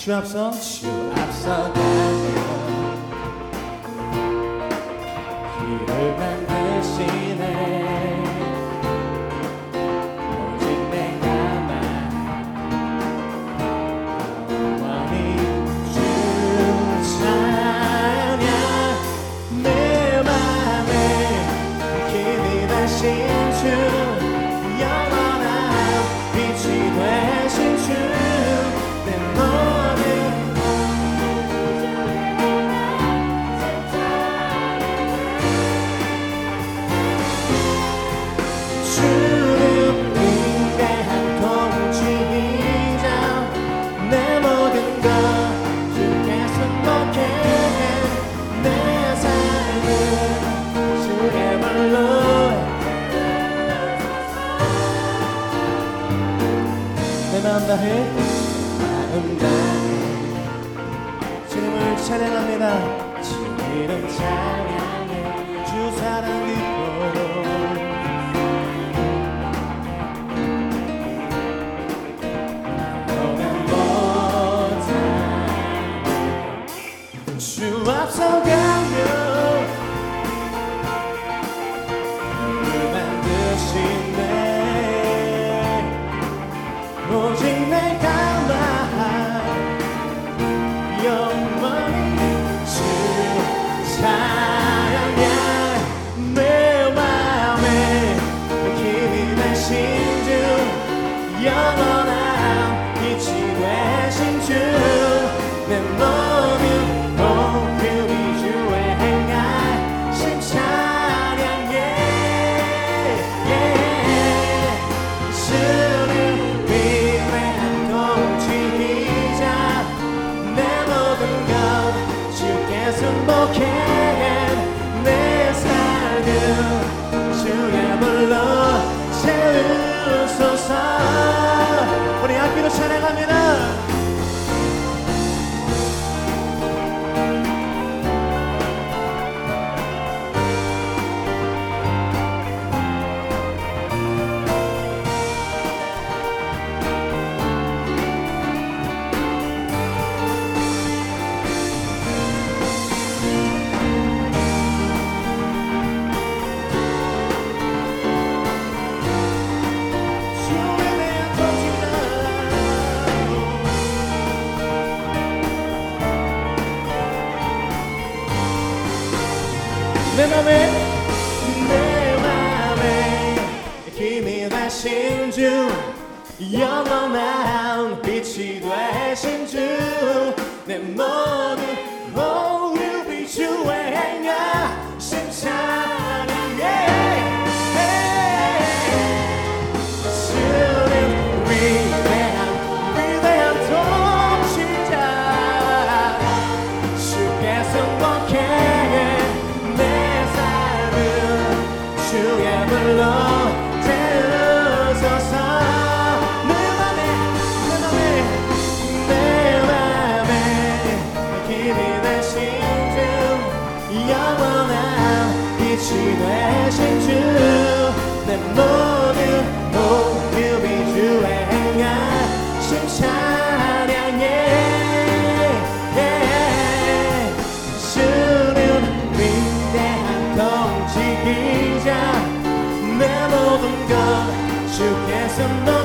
주 앞서 주 앞서 가며 내 마음 다해. 마음 다해 주님을 찬양합니다. 주님 찬양해. 주 사랑 깊고 너는 못한 주 앞서 가 영원한 빛이 되신 주내 모든 온유이 주의 행하신 찬양해 주는 위대한 통치이자 내 모든 것 주께 승복해 내 맘에 내 맘에. 힘이 되신 주 영원한 빛이 되신 주내 모든 빛이 되신 주내 모든 모습이 주의 행한 심찬양에 주는 위대한 통치기자 내 모든 것 주께서 너